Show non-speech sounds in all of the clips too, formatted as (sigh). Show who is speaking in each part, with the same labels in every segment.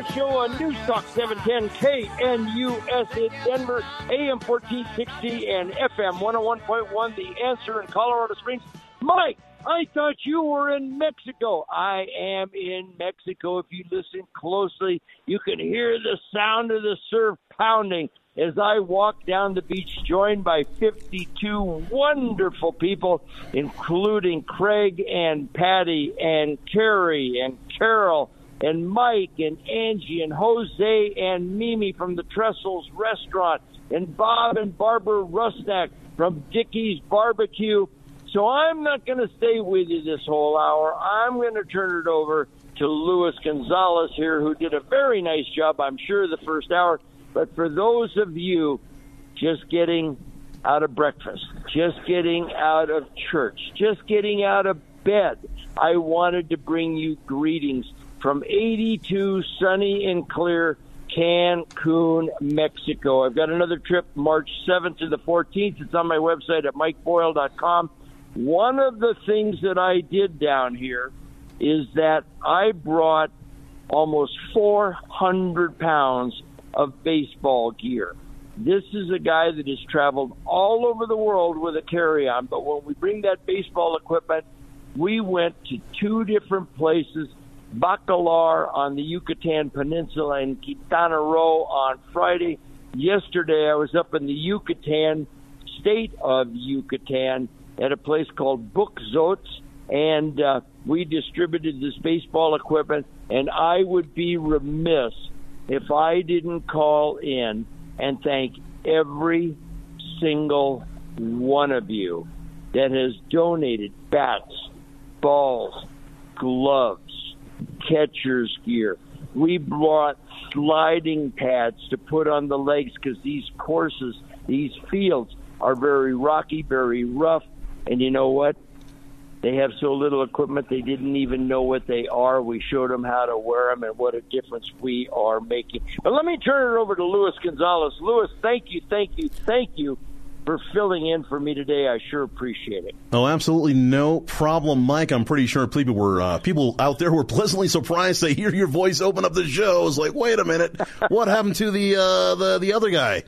Speaker 1: is Show on News Talk 710 KNUS in Denver, AM 1460 and FM 101.1. The answer in Colorado Springs. Mike, I thought you were in Mexico. I am in Mexico. If you listen closely, you can hear the sound of the surf pounding as I walk down the beach, joined by 52 wonderful people, including Craig and Patty and Carrie and Carol and Mike and Angie and Jose and Mimi from the Trestles Restaurant and Bob and Barbara Rusnak from Dickie's Barbecue. So I'm not going to stay with you this whole hour. I'm going to turn it over to Luis Gonzalez here, who did a very nice job, I'm sure, the first hour. But for those of you just getting out of breakfast, just getting out of church, just getting out of bed, I wanted to bring you greetings from 82 sunny and clear Cancun, Mexico. I've got another trip March 7th to the 14th. It's on my website at mikeboyle.com. One of the things that I did down here is that I brought almost 400 pounds of baseball gear. This is a guy that has traveled all over the world with a carry on, but when we bring that baseball equipment, we went to two different places Bacalar on the Yucatan Peninsula and Quintana Roo on Friday. Yesterday, I was up in the Yucatan, state of Yucatan, at a place called Buczots, and uh, we distributed this baseball equipment. And I would be remiss if I didn't call in and thank every single one of you that has donated bats, balls, gloves, catcher's gear. We brought sliding pads to put on the legs because these courses, these fields are very rocky, very rough. And you know what? They have so little equipment they didn't even know what they are. We showed them how to wear them and what a difference we are making. But let me turn it over to Luis Gonzalez. Luis, thank you, thank you, thank you for filling in for me today. I sure appreciate it.
Speaker 2: Oh, absolutely no problem, Mike. I'm pretty sure people were uh, people out there were pleasantly surprised to hear your voice open up the show. It's like, wait a minute, what happened to the uh, the the other guy?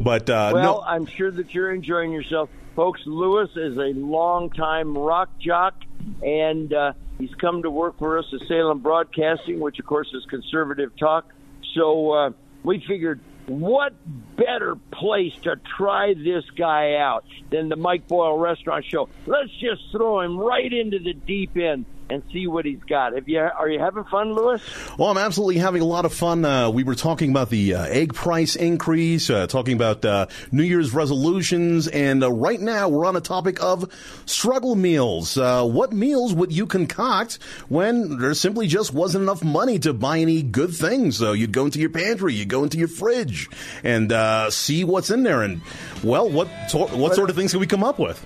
Speaker 2: But uh,
Speaker 1: well,
Speaker 2: no.
Speaker 1: I'm sure that you're enjoying yourself. Folks, Lewis is a longtime rock jock, and uh, he's come to work for us at Salem Broadcasting, which, of course, is conservative talk. So uh, we figured what better place to try this guy out than the Mike Boyle Restaurant Show? Let's just throw him right into the deep end and see what he's got. Have you are you having fun, Luis?
Speaker 2: Well, I'm absolutely having a lot of fun. Uh, we were talking about the uh, egg price increase, uh, talking about uh, New Year's resolutions, and uh, right now we're on a topic of struggle meals. Uh, what meals would you concoct when there simply just wasn't enough money to buy any good things? So you'd go into your pantry, you go into your fridge, and see what's in there. And well, what what sort of things can we come up with?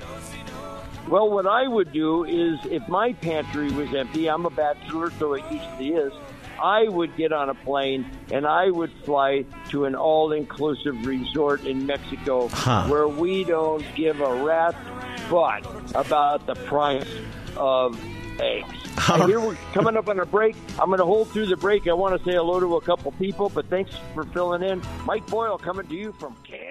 Speaker 1: Well, what I would do is if my pantry was empty, I'm a bachelor, so it usually is. I would get on a plane and I would fly to an all inclusive resort in Mexico
Speaker 2: Huh.
Speaker 1: where we don't give a rat's butt about the price of eggs. And here we're coming up on a break. I'm going to hold through the break. I want to say hello to a couple people, but thanks for filling in. Mike Boyle coming to you from Canada.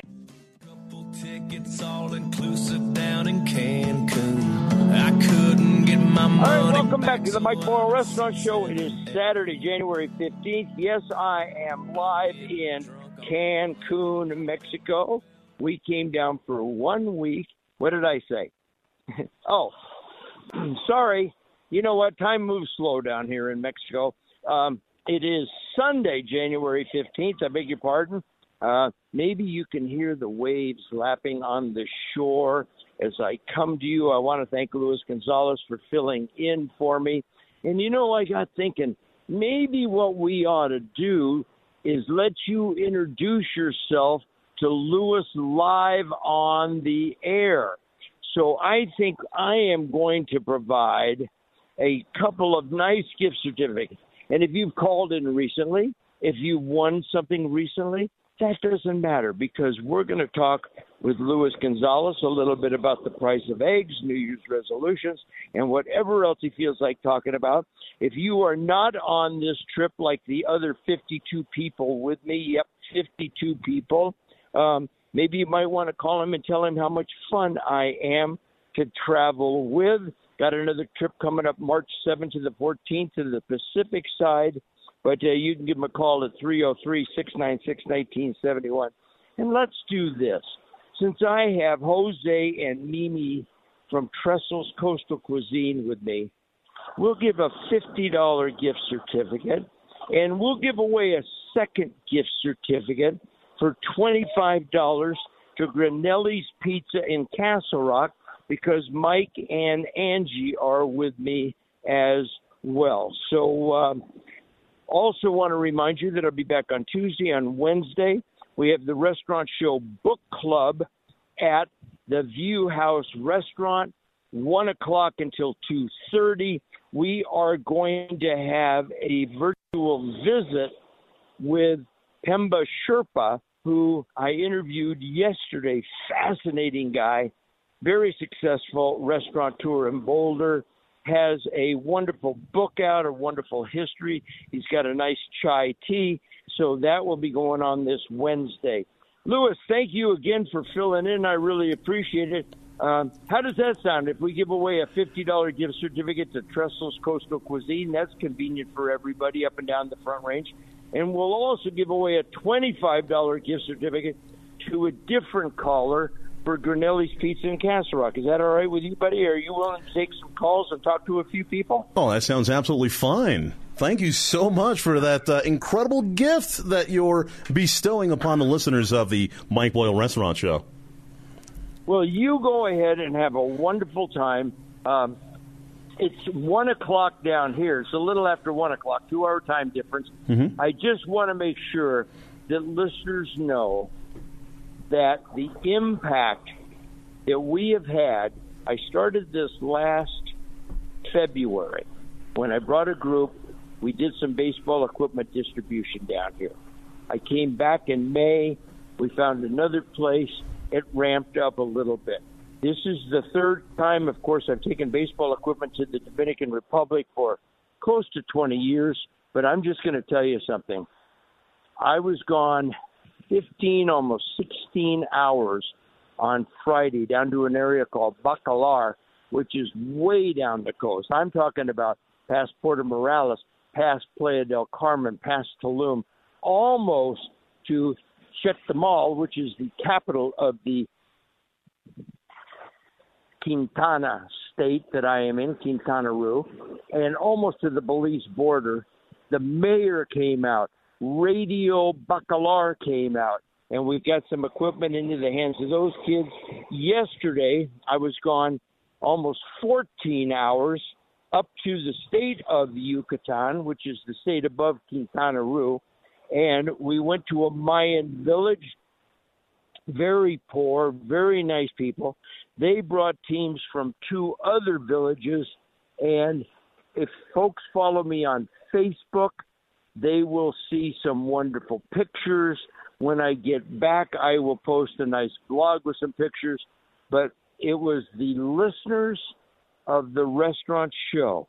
Speaker 3: Tickets all inclusive down in Cancun. I couldn't get my
Speaker 1: All
Speaker 3: money.
Speaker 1: right, welcome back to the Mike Boyle Restaurant Show. It is Saturday, January 15th. Yes, I am live in Cancun, Mexico. We came down for one week. What did I say? (laughs) oh, (clears throat) sorry. You know what? Time moves slow down here in Mexico. Um, it is Sunday, January 15th. I beg your pardon. Uh, maybe you can hear the waves lapping on the shore as I come to you. I want to thank Luis Gonzalez for filling in for me. And you know, I got thinking maybe what we ought to do is let you introduce yourself to Luis live on the air. So I think I am going to provide a couple of nice gift certificates. And if you've called in recently, if you've won something recently, that doesn't matter because we're going to talk with Luis Gonzalez a little bit about the price of eggs, New Year's resolutions, and whatever else he feels like talking about. If you are not on this trip like the other 52 people with me, yep, 52 people, um, maybe you might want to call him and tell him how much fun I am to travel with. Got another trip coming up March 7th to the 14th to the Pacific side but uh, you can give them a call at 303 696 1971. And let's do this. Since I have Jose and Mimi from Trestles Coastal Cuisine with me, we'll give a $50 gift certificate and we'll give away a second gift certificate for $25 to Granelli's Pizza in Castle Rock because Mike and Angie are with me as well. So um, also, want to remind you that I'll be back on Tuesday. On Wednesday, we have the Restaurant Show Book Club at the View House Restaurant, one o'clock until two thirty. We are going to have a virtual visit with Pemba Sherpa, who I interviewed yesterday. Fascinating guy, very successful restaurateur in Boulder has a wonderful book out, a wonderful history. He's got a nice chai tea. So that will be going on this Wednesday. Lewis, thank you again for filling in. I really appreciate it. Um, how does that sound? If we give away a $50 gift certificate to Trestles Coastal Cuisine, that's convenient for everybody up and down the Front Range. And we'll also give away a $25 gift certificate to a different caller for Granelli's Pizza in Castle Rock. Is that all right with you, buddy? Are you willing to take some calls and talk to a few people?
Speaker 2: Oh, that sounds absolutely fine. Thank you so much for that uh, incredible gift that you're bestowing upon the listeners of the Mike Boyle Restaurant Show.
Speaker 1: Well, you go ahead and have a wonderful time. Um, it's one o'clock down here. It's a little after one o'clock, two hour time difference. Mm-hmm. I just want to make sure that listeners know that the impact that we have had, I started this last February when I brought a group. We did some baseball equipment distribution down here. I came back in May. We found another place. It ramped up a little bit. This is the third time, of course, I've taken baseball equipment to the Dominican Republic for close to 20 years. But I'm just going to tell you something. I was gone 15, almost 16 hours on Friday down to an area called Bacalar, which is way down the coast. I'm talking about past Puerto Morelos, past Playa del Carmen, past Tulum, almost to Chetumal, which is the capital of the Quintana state that I am in, Quintana Roo, and almost to the Belize border. The mayor came out. Radio Bacalar came out, and we've got some equipment into the hands of those kids. Yesterday, I was gone almost 14 hours up to the state of Yucatan, which is the state above Quintana Roo, and we went to a Mayan village. Very poor, very nice people. They brought teams from two other villages, and if folks follow me on Facebook, they will see some wonderful pictures. When I get back, I will post a nice blog with some pictures. But it was the listeners of the restaurant show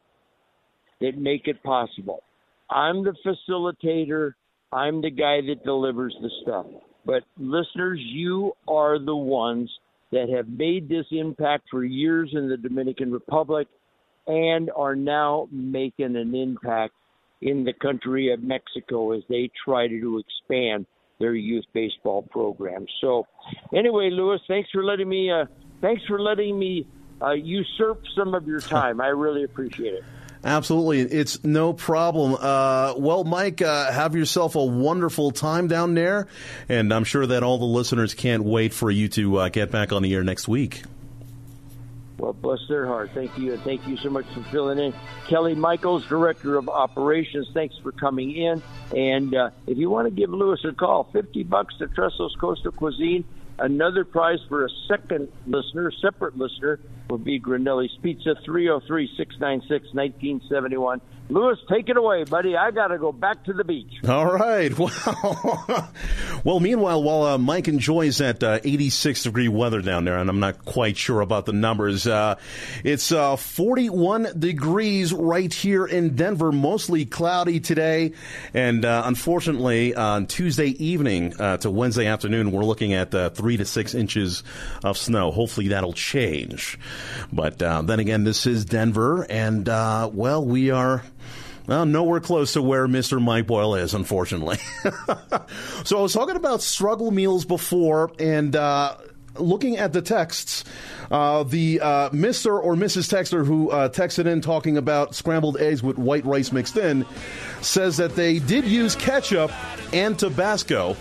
Speaker 1: that make it possible. I'm the facilitator, I'm the guy that delivers the stuff. But listeners, you are the ones that have made this impact for years in the Dominican Republic and are now making an impact in the country of Mexico as they try to expand their youth baseball program. So, anyway, Luis, thanks for letting me uh, thanks for letting me uh, usurp some of your (laughs) time. I really appreciate it.
Speaker 2: Absolutely. It's no problem. Uh, well, Mike, uh, have yourself a wonderful time down there. And I'm sure that all the listeners can't wait for you to uh, get back on the air next week.
Speaker 1: Well, bless their heart. Thank you. And thank you so much for filling in. Kelly Michaels, Director of Operations, thanks for coming in. And uh, if you want to give Lewis a call, 50 bucks to Trestles Coastal Cuisine. Another prize for a second listener, separate listener, will be Granelli's Pizza, 303 696 1971. Lewis, take it away, buddy. I got to go back to the beach.
Speaker 2: All right. (laughs) Well, well meanwhile, while uh, Mike enjoys that uh, 86 degree weather down there, and I'm not quite sure about the numbers, uh, it's uh, 41 degrees right here in Denver, mostly cloudy today. And uh, unfortunately, on Tuesday evening uh, to Wednesday afternoon, we're looking at three to six inches of snow. Hopefully, that'll change. But then again, this is Denver, and well, we are well, nowhere close to where Mr. Mike Boyle is, unfortunately. (laughs) so I was talking about struggle meals before, and uh, looking at the texts, uh, the uh, Mr. or Mrs. Texter who uh, texted in talking about scrambled eggs with white rice mixed in says that they did use ketchup and Tabasco,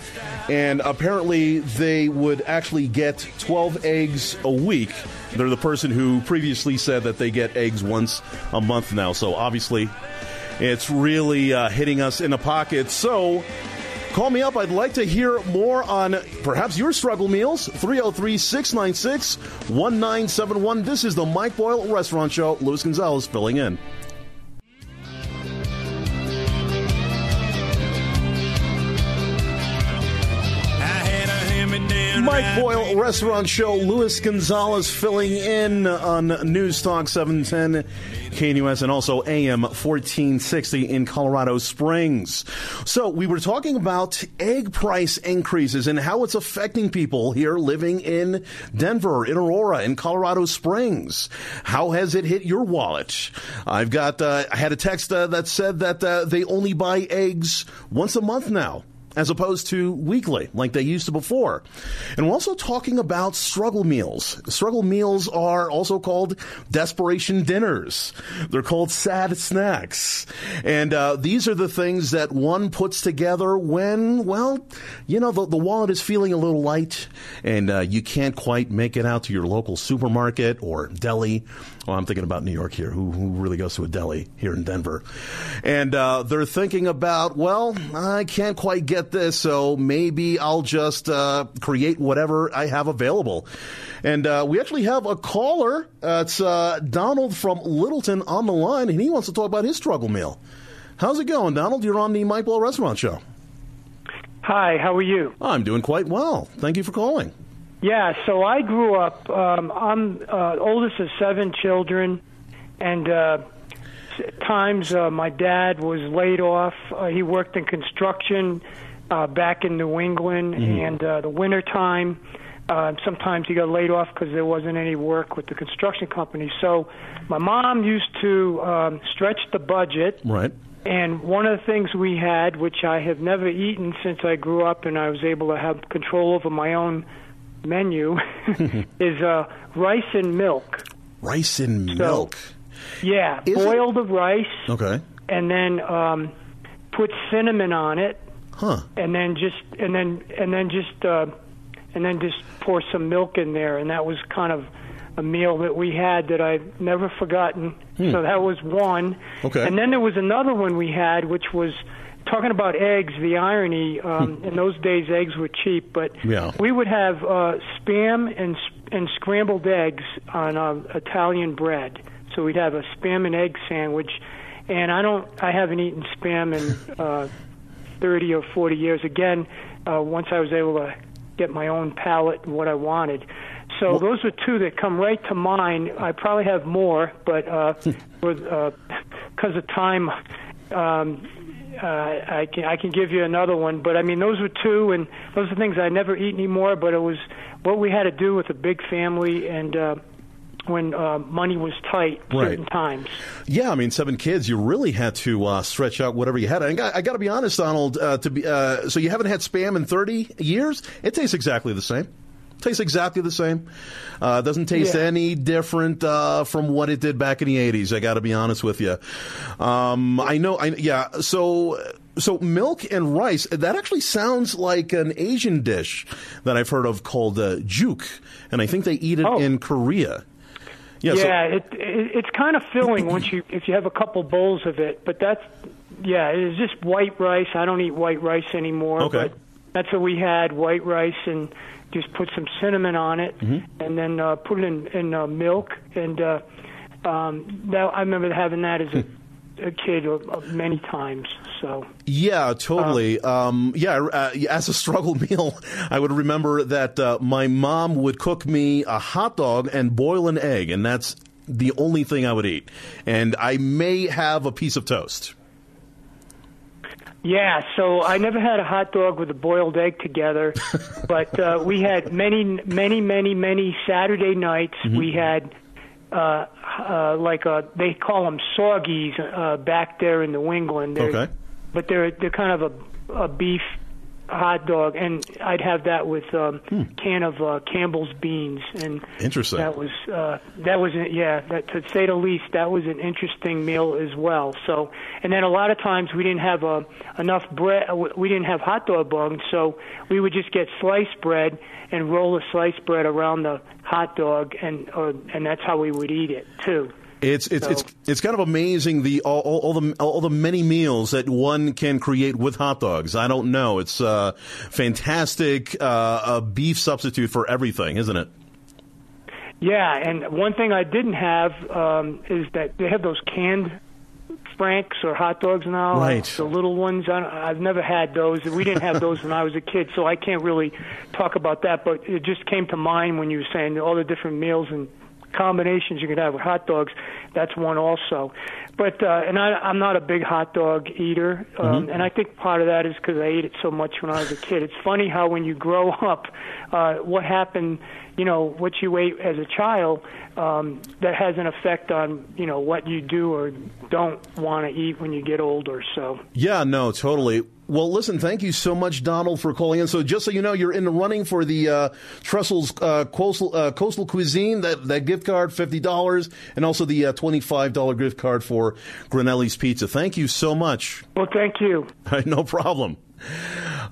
Speaker 2: and apparently they would actually get 12 eggs a week. They're the person who previously said that they get eggs once a month now, so obviously it's really uh, hitting us in the pocket. So, Call me up. I'd like to hear more on perhaps your struggle meals. 303 696 1971. This is the Mike Boyle Restaurant Show. Luis Gonzalez filling in. Mike Boyle Restaurant Show. Luis Gonzalez filling in on News Talk 710 KNUS and also AM 1460 in Colorado Springs. So we were talking about egg price increases and how it's affecting people here living in Denver, in Aurora, in Colorado Springs. How has it hit your wallet? I've got, uh, I had a text uh, that said that uh, they only buy eggs once a month now as opposed to weekly like they used to before. And we're also talking about struggle meals. Struggle meals are also called desperation dinners. They're called sad snacks. And uh, these are the things that one puts together when, well, you know, the, the wallet is feeling a little light and uh, you can't quite make it out to your local supermarket or deli well, I'm thinking about New York here. Who, who really goes to a deli here in Denver? And uh, they're thinking about, well, I can't quite get this, so maybe I'll just uh, create whatever I have available. And uh, we actually have a caller. it's uh, Donald from Littleton on the line, and he wants to talk about his struggle meal. How's it going, Donald? You're on the Mike Boyle Restaurant Show.
Speaker 4: Hi, how are you?
Speaker 2: I'm doing quite well. Thank you for calling.
Speaker 4: Yeah, so I grew up. Um, I'm uh, oldest of seven children, and uh, times uh, my dad was laid off. Uh, he worked in construction uh, back in New England, mm-hmm. and uh, the winter time. Uh, sometimes he got laid off because there wasn't any work with the construction company. So my mom used to um, stretch the budget.
Speaker 2: Right.
Speaker 4: And one of the things we had, which I have never eaten since I grew up and I was able to have control over my own menu (laughs) is uh, rice and milk.
Speaker 2: Rice and so, milk.
Speaker 4: Yeah, is boil it? the rice.
Speaker 2: Okay.
Speaker 4: And then um, put cinnamon on it.
Speaker 2: Huh.
Speaker 4: And then just and then and then just uh, and then just pour some milk in there, and that was kind of a meal that we had that I've never forgotten. Hmm. So that was one.
Speaker 2: Okay.
Speaker 4: And then there was another one we had, which was talking about eggs, the irony um, (laughs) in those days eggs were cheap, but
Speaker 2: yeah.
Speaker 4: we would have uh, spam and and scrambled eggs on uh, Italian bread. So we'd have a spam and egg sandwich, and I don't, I haven't eaten spam in (laughs) uh, 30 or 40 years. Again, uh, once I was able to get my own palate and what I wanted. So well, those are two that come right to mind. I probably have more, but uh, (laughs) because uh, of time, um, uh, I can I can give you another one, but I mean those were two, and those are things I never eat anymore. But it was what we had to do with a big family and. Uh, when uh, money was tight certain
Speaker 2: right.
Speaker 4: times.
Speaker 2: Yeah, I mean, seven kids, you really had to uh, stretch out whatever you had. I, I got to be honest, Donald. Uh, to be uh, so you haven't had spam in thirty years. It tastes exactly the same. Tastes exactly the same. Uh, doesn't taste
Speaker 4: Yeah.
Speaker 2: any different uh, from what it did back in the '80s. I got to be honest with you. Um, I know. I, yeah. So. So milk and rice, that actually sounds like an Asian dish that I've heard of called uh, juk, and I think they eat it
Speaker 4: Oh.
Speaker 2: in Korea. Yeah, so-
Speaker 4: Yeah, it, it it's kind of filling once you if you have a couple bowls of it. But that's yeah, it is just white rice. I don't eat white rice anymore.
Speaker 2: Okay.
Speaker 4: But that's what we had: white rice and just put some cinnamon on it,
Speaker 2: Mm-hmm.
Speaker 4: and then uh, put it in in uh, milk. And uh, um, that I remember having that as a, a kid uh, many times. So
Speaker 2: Yeah, totally. Um, yeah, uh, as a struggle (laughs) meal, I would remember that uh, my mom would cook me a hot dog and boil an egg, and that's the only thing I would eat. And I may have a piece of toast.
Speaker 4: Yeah, so I never had a hot dog with a boiled egg together, (laughs) but uh, we had many, many, many, many Saturday nights.
Speaker 2: Mm-hmm.
Speaker 4: We had uh, uh, like a they call them Saugys uh, back there in New England. They're,
Speaker 2: Okay.
Speaker 4: but they're they're kind of a, a beef hot dog, and I'd have that with um, can of uh, Campbell's beans, and
Speaker 2: Hmm. Interesting.
Speaker 4: that was uh, that was yeah, that, to say the least, that was an interesting meal as well. So, and then a lot of times we didn't have uh, enough bread. uh, We didn't have hot dog buns, so we would just get sliced bread and roll the sliced bread around the hot dog, and uh, and that's how we would eat it too.
Speaker 2: It's it's
Speaker 4: So-
Speaker 2: it's it's kind of amazing the all, all, all the all the many meals that one can create with hot dogs. I don't know. It's a fantastic uh, a beef substitute for everything, isn't it?
Speaker 4: Yeah, and one thing I didn't have um, is that they have those canned franks or hot dogs now.
Speaker 2: Right.
Speaker 4: The little ones. I, I've never had those. We didn't have those when I was a kid, so I can't really talk about that. But it just came to mind when you were saying all the different meals and combinations you can have with hot dogs. That's one also. But uh, and I, I'm not a big hot dog eater, um, and I think part of that is because I ate it so much when I was a kid. It's funny how when you grow (laughs) up, uh, what happened, you know, what you ate as a child, um, that has an effect on you know what you do or don't want to eat when you get older. So
Speaker 2: Yeah, no, totally. Well, listen, thank you so much, Donald, for calling in. So, just so you know, you're in the running for the uh, Trestle's uh, coastal, uh, coastal cuisine, that, that gift card, $50, and also the uh, $25 gift card for Granelli's Pizza. Thank you so much.
Speaker 4: well, thank you. (laughs)
Speaker 2: no problem.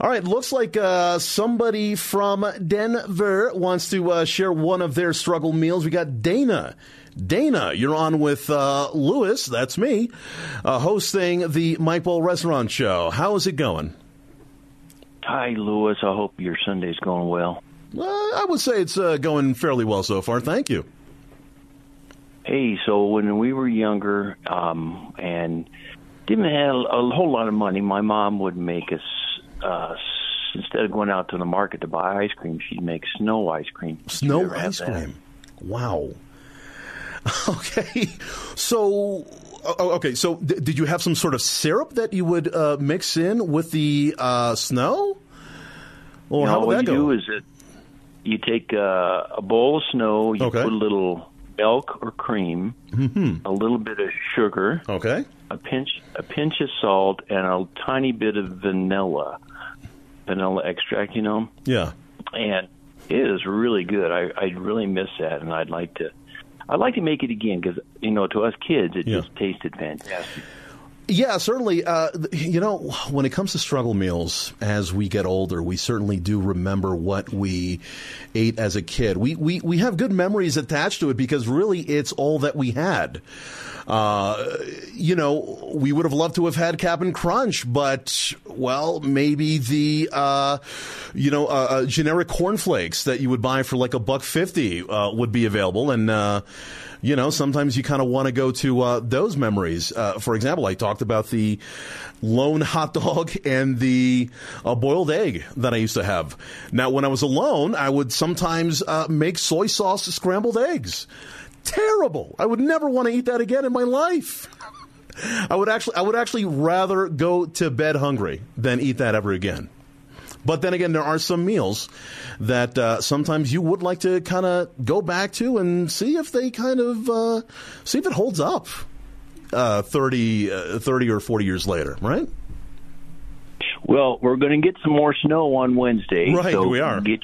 Speaker 2: All right, looks like uh, somebody from Denver wants to uh, share one of their struggle meals. We got Dana. Dana, you're on with uh, Lewis, that's me, uh, hosting the Mike Boyle Restaurant Show. How is it going?
Speaker 5: Hi, Lewis. I hope your Sunday's going well.
Speaker 2: Uh, I would say it's uh, going fairly well so far. Thank you.
Speaker 5: Hey, so when we were younger um, and didn't have a whole lot of money, my mom would make us, uh, instead of going out to the market to buy ice cream, she'd make snow ice cream. Did
Speaker 2: Snow ice cream. Wow. (laughs) Okay. So, okay. So, d- did you have some sort of syrup that you would uh, mix in with the uh, snow? Or
Speaker 5: no,
Speaker 2: how would
Speaker 5: what you
Speaker 2: go?
Speaker 5: do is that you take uh, a bowl of snow, you
Speaker 2: Okay.
Speaker 5: put a little milk or cream,
Speaker 2: Mm-hmm.
Speaker 5: a little bit of sugar,
Speaker 2: okay.
Speaker 5: a pinch a pinch of salt, and a tiny bit of vanilla, vanilla extract. You know.
Speaker 2: Yeah.
Speaker 5: and it is really good. I I really miss that, and I'd like to. I'd like to make it again because you know, to us kids, it
Speaker 2: Yeah.
Speaker 5: just tasted fantastic.
Speaker 2: Yeah, certainly. Uh, you know, when it comes to struggle meals, as we get older, we certainly do remember what we ate as a kid. We we we have good memories attached to it because really, it's all that we had. Uh, you know, we would have loved to have had Cap'n Crunch, but well, maybe the uh, you know uh, uh, generic cornflakes that you would buy for like a buck fifty uh, would be available, and uh, you know, sometimes you kind of want to go to uh, those memories. Uh, for example, I talked about the lone hot (laughs) dog and the uh, boiled egg that I used to have. Now, when I was alone, I would sometimes uh, make soy sauce scrambled eggs. Terrible. I would never want to eat that again in my life. I would actually, I would actually rather go to bed hungry than eat that ever again. But then again, there are some meals that uh, sometimes you would like to kind of go back to and see if they kind of uh, see if it holds up uh, 30, uh, 30 or 40 years later, right?
Speaker 5: Well, we're going to get some more snow on Wednesday.
Speaker 2: Right,
Speaker 5: so
Speaker 2: we are.
Speaker 5: Get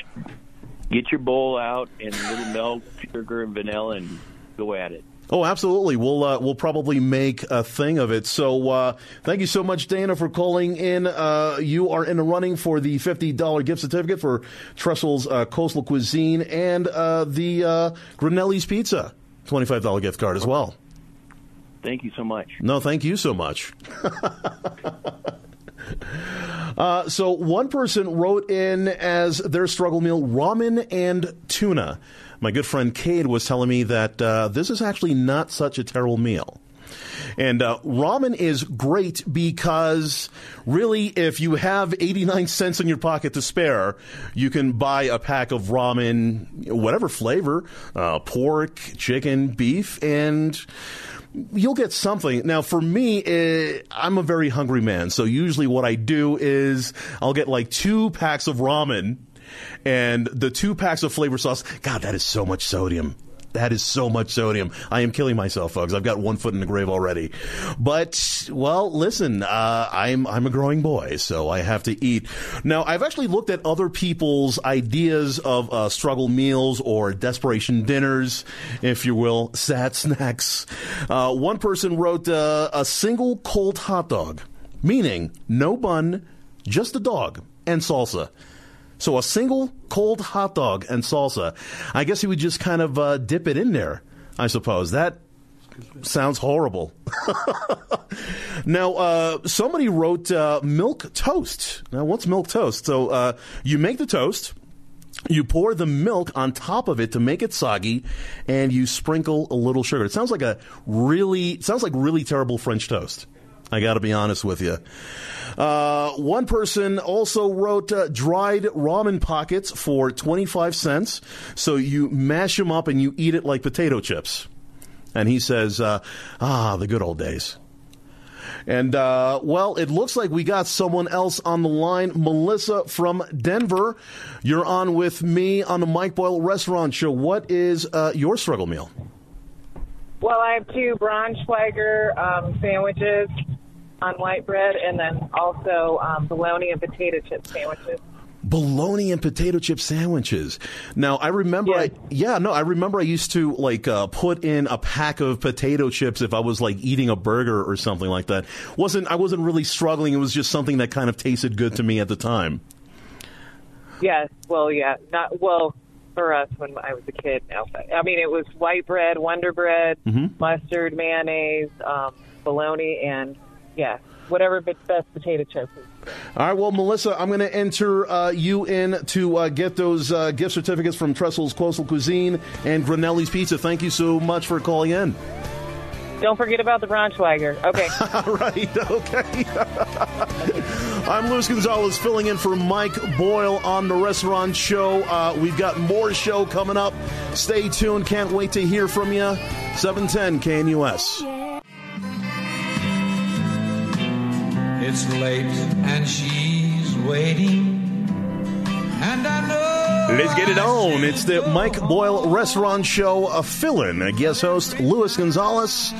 Speaker 5: Get your bowl out and a little milk, sugar, and vanilla, and go at it.
Speaker 2: Oh, absolutely. We'll uh, we'll probably make a thing of it. So, uh, thank you so much, Dana, for calling in. Uh, you are in the running for the fifty dollar gift certificate for Trestle's uh, Coastal Cuisine and uh, the uh, Granelli's Pizza twenty five dollar gift card as well.
Speaker 5: Thank you so much.
Speaker 2: No, thank you so much. (laughs) Uh, so one person wrote in as their struggle meal ramen and tuna. My good friend Cade was telling me that uh, this is actually not such a terrible meal. And uh, ramen is great because really, if you have 89 cents in your pocket to spare, you can buy a pack of ramen, whatever flavor, uh, pork, chicken, beef, and you'll get something. Now, for me, eh, I'm a very hungry man, so usually what I do is I'll get like two packs of ramen and the two packs of flavor sauce. God, that is so much sodium. That is so much sodium. I am killing myself, folks. I've got one foot in the grave already. But well, listen, uh, I'm I'm a growing boy, so I have to eat. Now, I've actually looked at other people's ideas of uh, struggle meals or desperation dinners, if you will, sad (laughs) snacks. Uh, one person wrote uh, a single cold hot dog, meaning no bun, just a dog and salsa. So a single cold hot dog and salsa. I guess he would just kind of uh, dip it in there. I suppose that sounds horrible. (laughs) now, uh, somebody wrote uh, milk toast. Now, what's milk toast? So uh, you make the toast. You pour the milk on top of it to make it soggy, and you sprinkle a little sugar. It sounds like a really sounds like really terrible French toast. I got to be honest with you. Uh, one person also wrote uh, dried ramen pockets for 25 cents. So you mash them up and you eat it like potato chips. And he says, uh, ah, the good old days. And, uh, well, it looks like we got someone else on the line. Melissa from Denver. You're on with me on the Mike Boyle Restaurant Show. What is uh, your struggle meal?
Speaker 6: Well, I have two Braunschweiger um, sandwiches on white bread, and then also um, bologna and potato chip sandwiches.
Speaker 2: bologna and potato chip sandwiches. Now I remember,
Speaker 6: Yeah.
Speaker 2: I, yeah, no, I remember I used to like uh, put in a pack of potato chips if I was like eating a burger or something like that. wasn't I wasn't really struggling. It was just something that kind of tasted good to me at the time.
Speaker 6: Yes, well, yeah, not well for us when I was a kid. Now, I mean, it was white bread, Wonder Bread, mustard, mayonnaise, um, bologna, and yeah, whatever best potato chips.
Speaker 2: All right, well, Melissa, I'm going to enter uh, you in to uh, get those uh, gift certificates from Trestle's Coastal Cuisine and Granelli's Pizza. Thank you so much for calling in.
Speaker 6: Don't forget about the Braunschweiger. Okay. (laughs)
Speaker 2: All right, okay. (laughs) I'm Luis Gonzalez filling in for Mike Boyle on the restaurant show. Uh, we've got more show coming up. Stay tuned. Can't wait to hear from you. 710 KNUS.
Speaker 3: It's late and she's waiting. And I know.
Speaker 2: Let's get it on. It's the Mike Boyle Restaurant Show. A fill-in guest host, Luis Gonzalez.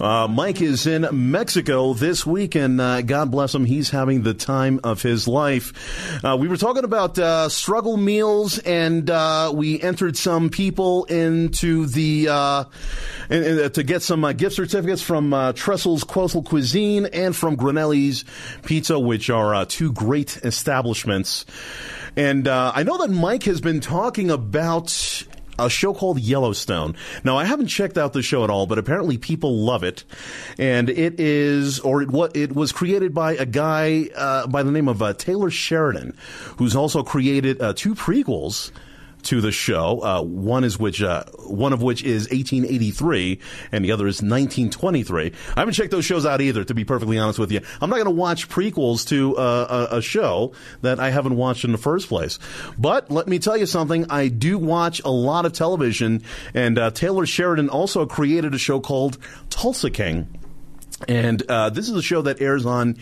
Speaker 2: Uh, Mike is in Mexico this week, and uh, God bless him, he's having the time of his life. Uh, we were talking about uh, struggle meals, and uh, we entered some people into the uh, in, in- to get some gift certificates from uh, Trestle's Coastal Cuisine and from Granelli's Pizza, which are two great establishments. And uh, I know that Mike has been talking about a show called Yellowstone. Now, I haven't checked out the show at all, but apparently people love it. And it is, or it, what, it was created by a guy uh, by the name of uh, Taylor Sheridan, who's also created uh, two prequels to the show. Uh, one is which, uh, one of which is 1883, and the other is 1923. I haven't checked those shows out either, to be perfectly honest with you. I'm not going to watch prequels to uh, a, a show that I haven't watched in the first place. But let me tell you something. I do watch a lot of television, and uh, Taylor Sheridan also created a show called Tulsa King. And uh, this is a show that airs on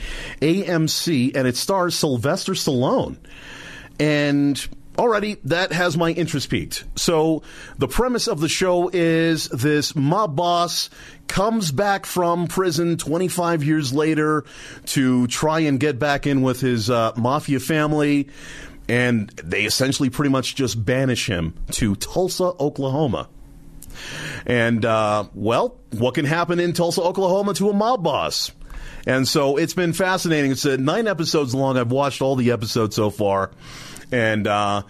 Speaker 2: AMC, and it stars Sylvester Stallone. And already that has my interest piqued. So the premise of the show is this mob boss comes back from prison 25 years later to try and get back in with his uh, mafia family. and they essentially pretty much just banish him to Tulsa, Oklahoma. And, uh, well, what can happen in Tulsa, Oklahoma to a mob boss? And so it's been fascinating. It's uh, nine episodes long. I've watched all the episodes so far. And uh,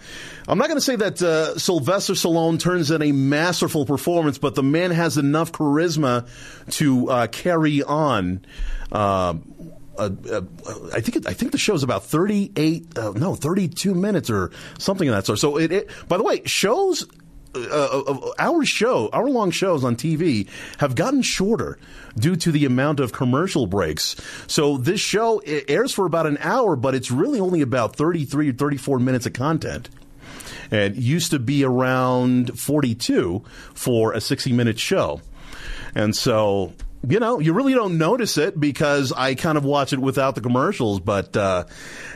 Speaker 2: I'm not going to say that uh, Sylvester Stallone turns in a masterful performance, but the man has enough charisma to uh, carry on. Uh, uh, uh, I think it, I think the show's about 38, no, 32 minutes or something of that sort. So it, it by the way, shows uh, our show, our long shows on TV have gotten shorter due to the amount of commercial breaks. So this show airs for about an hour, but it's really only about 33 or 34 minutes of content. And used to be around 42 for a 60 minute show. And so you know, you really don't notice it because I kind of watch it without the commercials. But uh,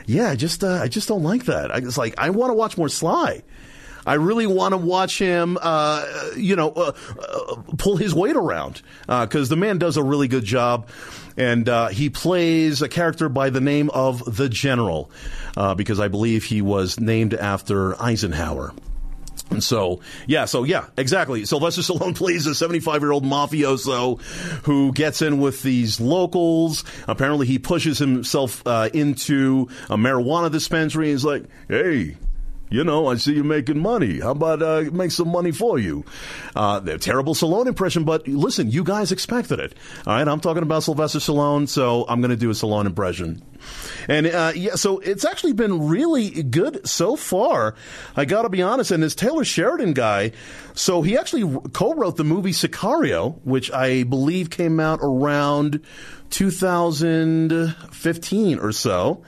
Speaker 2: yeah, I just uh, I just don't like that. I, it's like I want to watch more Sly. I really want to watch him, uh, you know, uh, uh, pull his weight around because uh, the man does a really good job. And uh, he plays a character by the name of the General uh, because I believe he was named after Eisenhower. And so, yeah, so yeah, exactly. Sylvester Stallone (laughs) plays a 75 year old mafioso who gets in with these locals. Apparently, he pushes himself uh, into a marijuana dispensary and he's like, hey, you know, I see you making money. How about uh, make some money for you? Uh, terrible Stallone impression, but listen, you guys expected it. All right, I'm talking about Sylvester Stallone, so I'm going to do a Stallone impression. And uh, yeah, so it's actually been really good so far. I got to be honest. And this Taylor Sheridan guy, so he actually co-wrote the movie Sicario, which I believe came out around 2015 or so.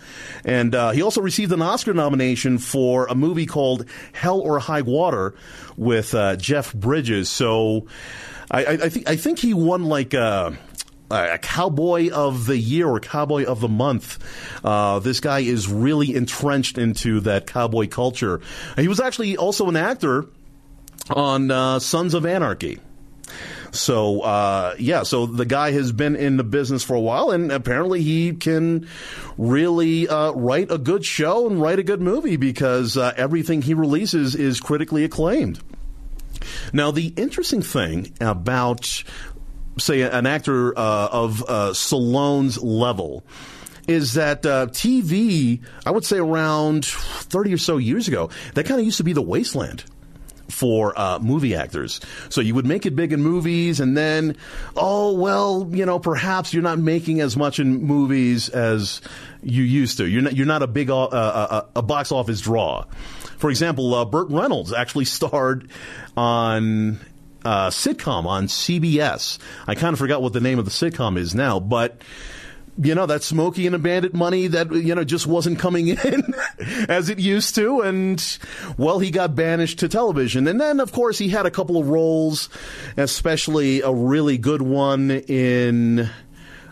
Speaker 2: And uh, he also received an Oscar nomination for a movie called Hell or High Water with uh, Jeff Bridges. So I, I, I, think I think he won like a, a, Cowboy of the Year or Cowboy of the Month. Uh, this guy is really entrenched into that cowboy culture. He was actually also an actor on uh, Sons of Anarchy. So uh, yeah, so the guy has been in the business for a while, and apparently he can really uh, write a good show and write a good movie because uh, everything he releases is critically acclaimed. Now, the interesting thing about say an actor uh, of uh, Stallone's level is that uh, TV, I would say around 30 or so years ago, that kind of used to be the wasteland for uh, movie actors. So you would make it big in movies, and then, oh well, you know, perhaps you're not making as much in movies as you used to. You're not you're not a big uh, uh, uh a box office draw. For example, uh, Burt Reynolds actually starred on uh, sitcom on CBS. I kind of forgot what the name of the sitcom is now, but you know, that Smokey and a Bandit money that, you know, just wasn't coming (laughs) in as it used to. And, well, he got banished to television. And then, of course, he had a couple of roles, especially a really good one in,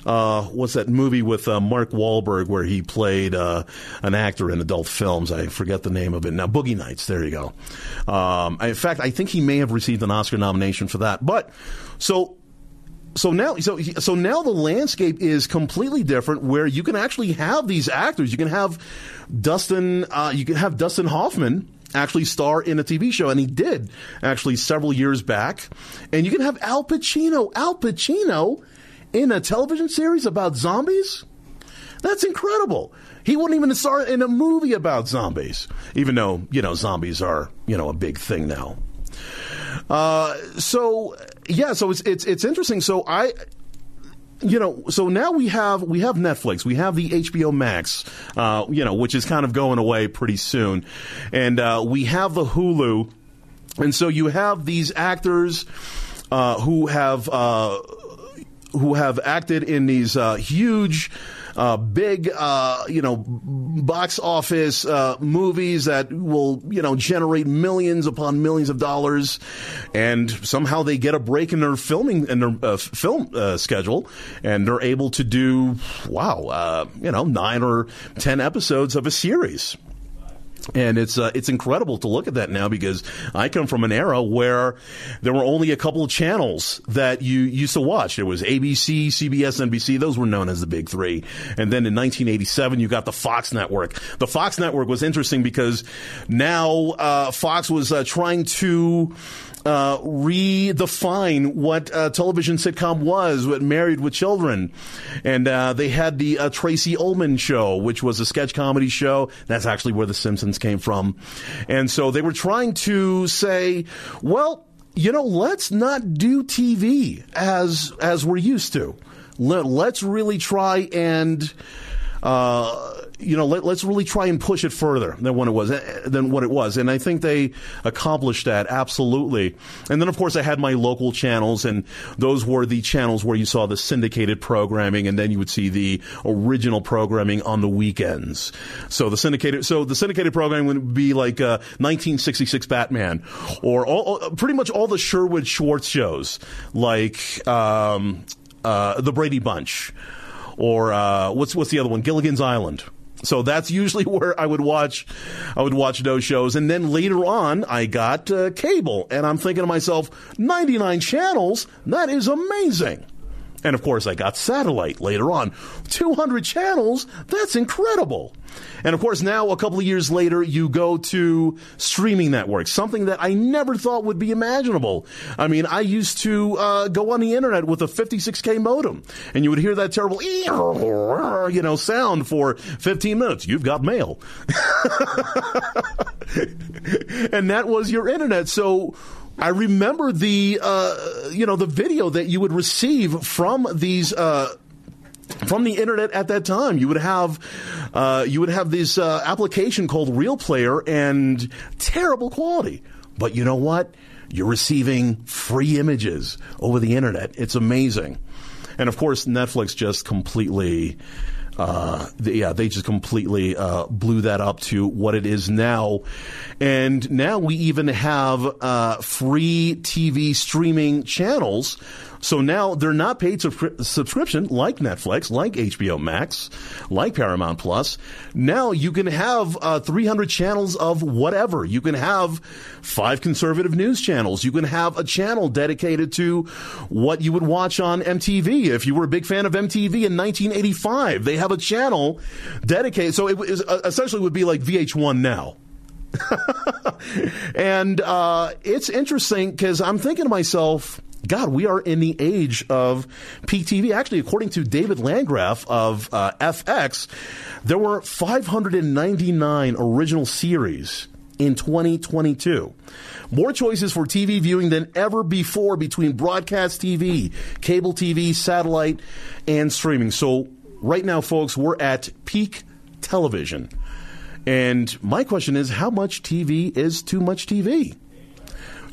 Speaker 2: uh, what's that movie with uh, Mark Wahlberg where he played uh, an actor in adult films? I forget the name of it now. Boogie Nights. There you go. Um, in fact, I think he may have received an Oscar nomination for that. But so so now so so now the landscape is completely different where you can actually have these actors. You can have Dustin uh, you can have Dustin Hoffman actually star in a TV show and he did actually several years back. And you can have Al Pacino Al Pacino in a television series about zombies? That's incredible. He wouldn't even star in a movie about zombies even though you know zombies are you know a big thing now uh, so yeah, so it's it's it's interesting. So I you know, so now we have we have Netflix, we have the HBO Max, uh, you know, which is kind of going away pretty soon, and uh, we have the Hulu, and so you have these actors uh, who have uh, who have acted in these uh, huge uh, big, uh, you know, box office uh, movies that will, you know, generate millions upon millions of dollars, and somehow they get a break in their filming in their uh, film uh, schedule, and they're able to do, wow, uh, you know, nine or ten episodes of a series. And it's uh, it's incredible to look at that now because I come from an era where there were only a couple of channels that you used to watch. It was ABC, CBS, NBC. Those were known as the big three. And then in 1987, you got the Fox network. The Fox network was interesting because now uh, Fox was uh, trying to uh, redefine what a television sitcom was, what Married with Children. And uh, they had the uh, Tracey Ullman show, which was a sketch comedy show. That's actually where The Simpsons came from. And so they were trying to say, well, you know, let's not do TV as as we're used to. Let, us really try and uh, you know, let, us really try and push it further than what it was, than what it was. And I think they accomplished that absolutely. And then, of course, I had my local channels, and those were the channels where you saw the syndicated programming, and then you would see the original programming on the weekends. So the syndicated, so the syndicated programming would be like uh, 1966 Batman, or all, pretty much all the Sherwood Schwartz shows, like um, uh, the Brady Bunch or uh, what's what's the other one? Gilligan's Island. So that's usually (laughs) where I would watch, I would watch those shows. And then later on, I got uh, cable, and I'm thinking to myself, 99 channels, that is amazing. And of course, I got satellite later on. 200 channels, that's incredible. And of course, now a couple of years later, you go to streaming networks, something that I never thought would be imaginable. I mean, I used to uh, go on the internet with a 56k modem, and you would hear that terrible, (laughs) you know, sound for 15 minutes. You've got mail, (laughs) and that was your internet. So. I remember the uh, you know the video that you would receive from these uh, from the internet at that time. You would have uh, you would have this uh, application called Real Player and terrible quality. But you know what? You're receiving free images over the internet. It's amazing. And of course, Netflix just completely uh, yeah, they just completely uh, blew that up to what it is now. And now we even have uh, free TV streaming channels so now they're not paid subscription like Netflix, like HBO Max, like Paramount Plus. Now you can have uh, 300 channels of whatever. You can have five conservative news channels. You can have a channel dedicated to what you would watch on MTV. If you were a big fan of MTV in 1985, they have a channel dedicated. So it is, uh, essentially would be like VH1 now. (laughs) and uh, it's interesting because I'm thinking to myself, God, we are in the age of peak TV. Actually, according to David Landgraf of uh, FX, there were 599 original series in 2022. More choices for TV viewing than ever before between broadcast TV, cable TV, satellite, and streaming. So, right now, folks, we're at peak television. And my question is how much TV is too much TV?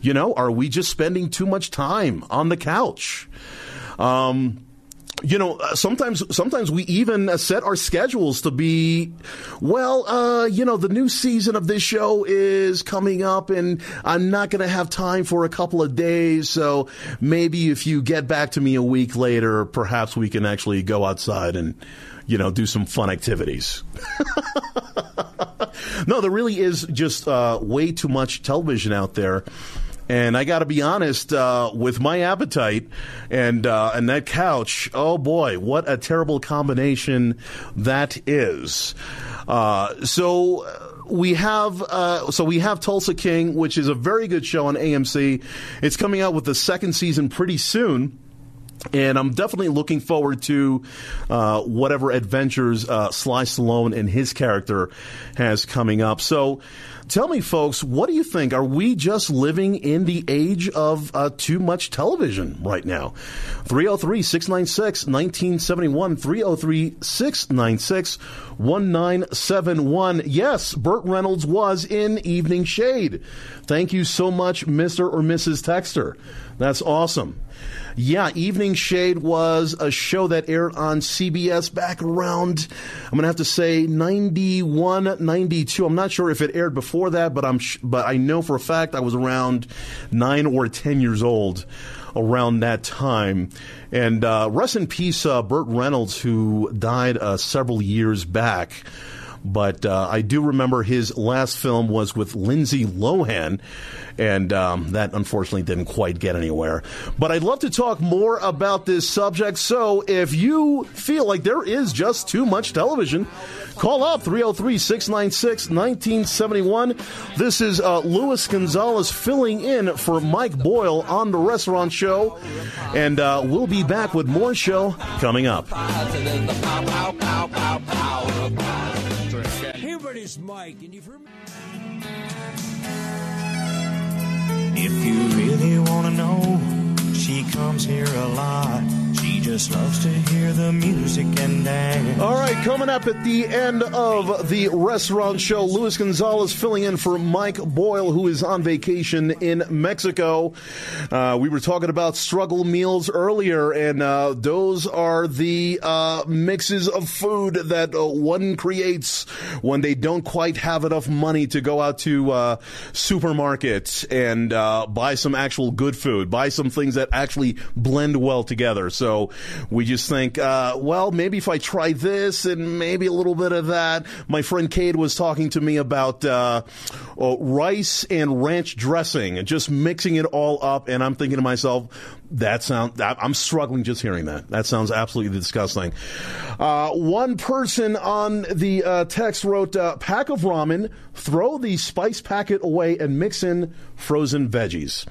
Speaker 2: You know, are we just spending too much time on the couch? Um, you know, uh, sometimes sometimes we even uh, set our schedules to be, well, uh, you know, the new season of this show is coming up, and I'm not going to have time for a couple of days. So maybe if you get back to me a week later, perhaps we can actually go outside and, you know, do some fun activities. (laughs) no, there really is just uh, way too much television out there. And I got to be honest, uh, with my appetite and uh, and that couch, oh boy, what a terrible combination that is. Uh, so we have uh, so we have Tulsa King, which is a very good show on AMC. It's coming out with the second season pretty soon. And I'm definitely looking forward to uh, whatever adventures uh, Sly Stallone and his character has coming up. So Tell me, folks, what do you think? Are we just living in the age of uh, too much television right now? 303 696 1971, 303 696 1971. Yes, Burt Reynolds was in Evening Shade. Thank you so much, Mr. or Mrs. Texter. That's awesome. Yeah, Evening Shade was a show that aired on CBS back around, I'm going to have to say 91, 92. I'm not sure if it aired before that, but I'm, but I know for a fact I was around nine or 10 years old around that time. And uh, rest in peace, uh, Burt Reynolds, who died uh, several years back. But uh, I do remember his last film was with Lindsay Lohan, and um, that unfortunately didn't quite get anywhere. But I'd love to talk more about this subject. So if you feel like there is just too much television, call up 303 696 1971. This is uh, Luis Gonzalez filling in for Mike Boyle on the restaurant show. And uh, we'll be back with more show coming up.
Speaker 3: Mike, and you've heard. If you really want to know, she comes here a lot. She just loves to hear the music and dance.
Speaker 2: All right, coming up at the end of the restaurant show, Luis Gonzalez filling in for Mike Boyle, who is on vacation in Mexico. Uh, we were talking about struggle meals earlier, and uh, those are the uh, mixes of food that uh, one creates when they don't quite have enough money to go out to uh, supermarkets and uh, buy some actual good food, buy some things that actually blend well together. So we just think, uh, well, maybe if I try this and maybe a little bit of that. My friend Cade was talking to me about uh, uh, rice and ranch dressing and just mixing it all up. And I'm thinking to myself, that sound I'm struggling just hearing that. That sounds absolutely disgusting. Uh, one person on the uh, text wrote, uh, "Pack of ramen, throw the spice packet away, and mix in frozen veggies."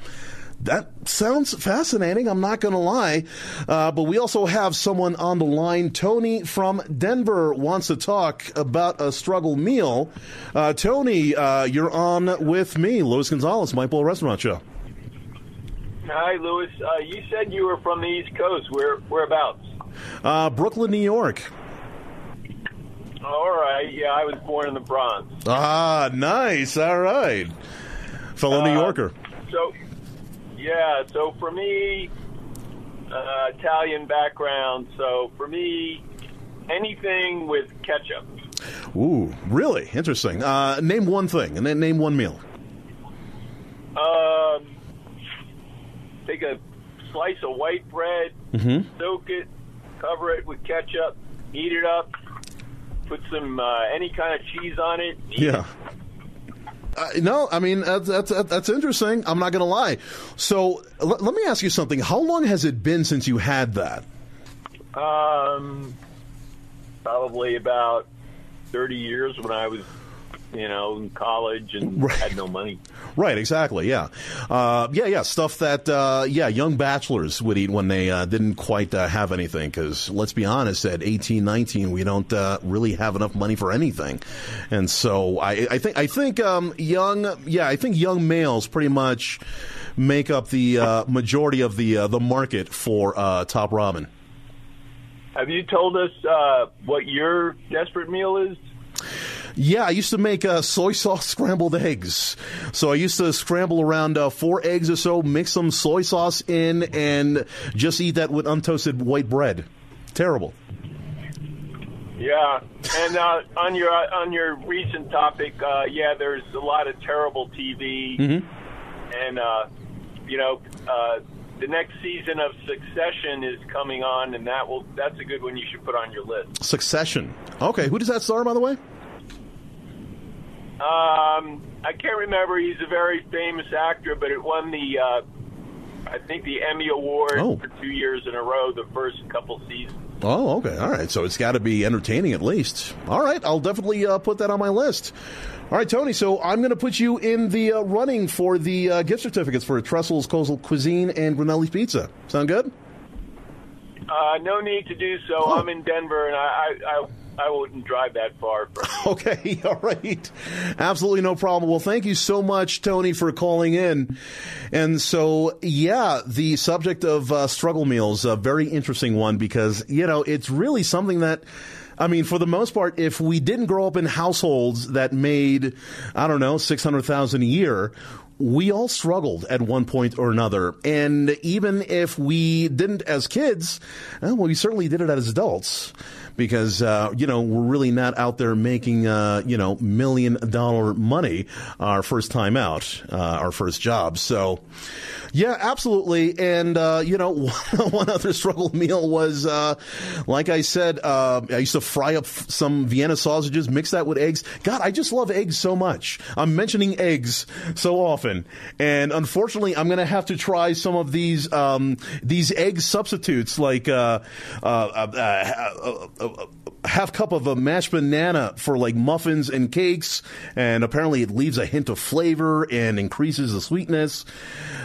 Speaker 2: That sounds fascinating. I'm not going to lie. Uh, but we also have someone on the line. Tony from Denver wants to talk about a struggle meal. Uh, Tony, uh, you're on with me, Luis Gonzalez, Mike Boyle Restaurant Show.
Speaker 7: Hi, Lewis. Uh, you said you were from the East Coast. Where whereabouts?
Speaker 2: Uh, Brooklyn, New York.
Speaker 7: All right. Yeah, I was born in the Bronx.
Speaker 2: Ah, nice. All right. Fellow New
Speaker 7: Uh,
Speaker 2: Yorker.
Speaker 7: So, yeah. So for me, uh, Italian background. So for me, anything with ketchup.
Speaker 2: Ooh, really interesting. Uh, name one thing, and then name one meal.
Speaker 7: Um, take a slice of white bread,
Speaker 2: Mm-hmm.
Speaker 7: soak it, cover it with ketchup, heat it up, put some uh, any kind of cheese on it.
Speaker 2: Yeah. No, I mean that's, that's that's interesting. I'm not going to lie. So l- let me ask you something. How long has it been since you had that?
Speaker 7: Um, probably about thirty years when I was, you know, in college and (laughs) had no money.
Speaker 2: Right, exactly. Yeah, uh, yeah, yeah. Stuff that uh, yeah, young bachelors would eat when they uh, didn't quite uh, have anything. Because let's be honest, at 18, 19, we don't uh, really have enough money for anything. And so I, I think I think um, young, yeah, I think young males pretty much make up the uh, majority of the uh, the market for uh, top ramen.
Speaker 7: Have you told us uh, what your desperate meal is?
Speaker 2: Yeah, I used to make uh, soy sauce (laughs) scrambled eggs. So I used to scramble around uh, four eggs or so, mix some soy sauce in, and just eat that with untoasted white bread. Terrible.
Speaker 7: Yeah, and uh, on your on your recent topic, uh, yeah, there's a lot of terrible TV,
Speaker 2: Mm-hmm.
Speaker 7: and uh, you know, uh, the next season of Succession is coming on, and that will that's a good one you should put on your list.
Speaker 2: Succession. Okay, who does that star, by the way?
Speaker 7: Um, I can't remember. He's a very famous actor, but it won the uh, I think the Emmy Award
Speaker 2: Oh.
Speaker 7: for two years in a row, the first couple seasons.
Speaker 2: Oh, okay. All right. So it's got to be entertaining at least. All right. I'll definitely uh, put that on my list. All right, Tony. So I'm going to put you in the uh, running for the uh, gift certificates for Trestles Coastal Cuisine and Granelli's Pizza. Sound good?
Speaker 7: Uh, no need to do so.
Speaker 2: Oh.
Speaker 7: I'm in Denver, and I I, I wouldn't drive that far. From (laughs)
Speaker 2: Okay, (laughs) all right. Absolutely no problem. Well, thank you so much, Tony, for calling in. And so, yeah, the subject of uh, struggle meals, a very interesting one because, you know, it's really something that. I mean, for the most part, if we didn't grow up in households that made, I don't know, 600,000 a year, we all struggled at one point or another. And even if we didn't as kids, well, we certainly did it as adults because uh, you know we're really not out there making uh, you know million dollar money our first time out, uh, our first job. So. Yeah, absolutely. And, uh, you know, (laughs) one other struggle meal was, uh, like I said, uh, I used to fry up some Vienna sausages, mix that with eggs. God, I just love eggs so much. I'm mentioning eggs so often. And unfortunately, I'm going to have to try some of these, um, these egg substitutes like, uh, uh, uh, half cup of a mashed banana for like muffins and cakes, and apparently it leaves a hint of flavor and increases the sweetness.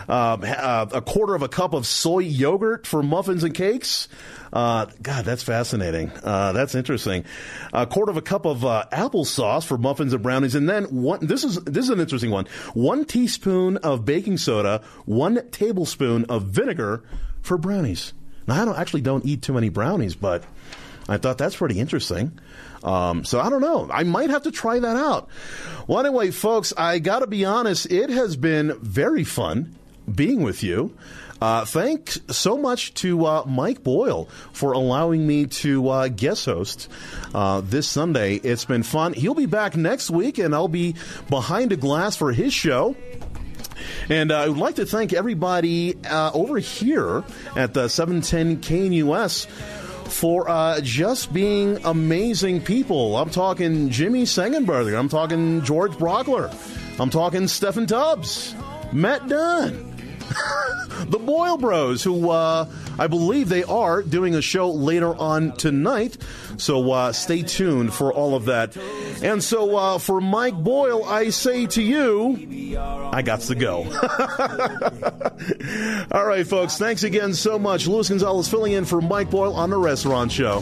Speaker 2: Um, uh, a quarter of a cup of soy yogurt for muffins and cakes. Uh, God, that's fascinating. Uh, that's interesting. A quarter of a cup of uh, applesauce for muffins and brownies, and then one. This is this is an interesting one. One teaspoon of baking soda, one tablespoon of vinegar for brownies. Now, I don't actually don't eat too many brownies, but I thought that's pretty interesting. Um, so I don't know. I might have to try that out. Well, anyway, folks, I got to be honest. It has been very fun being with you. Uh, thanks so much to uh, Mike Boyle for allowing me to uh, guest host uh, this Sunday. It's been fun. He'll be back next week, and I'll be behind a glass for his show. And uh, I would like to thank everybody uh, over here at the 710 KNUS for uh, just being amazing people. I'm talking Jimmy Sengenberger. I'm talking George Brauchler. I'm talking Steffan Tubbs, Matt Dunn. (laughs) the Boyle Bros, who uh, I believe they are doing a show later on tonight. So uh, stay tuned for all of that. And so uh, for Mike Boyle, I say to you, I got to go. (laughs) all right, folks. Thanks again so much. Luis Gonzalez filling in for Mike Boyle on the Restaurant Show.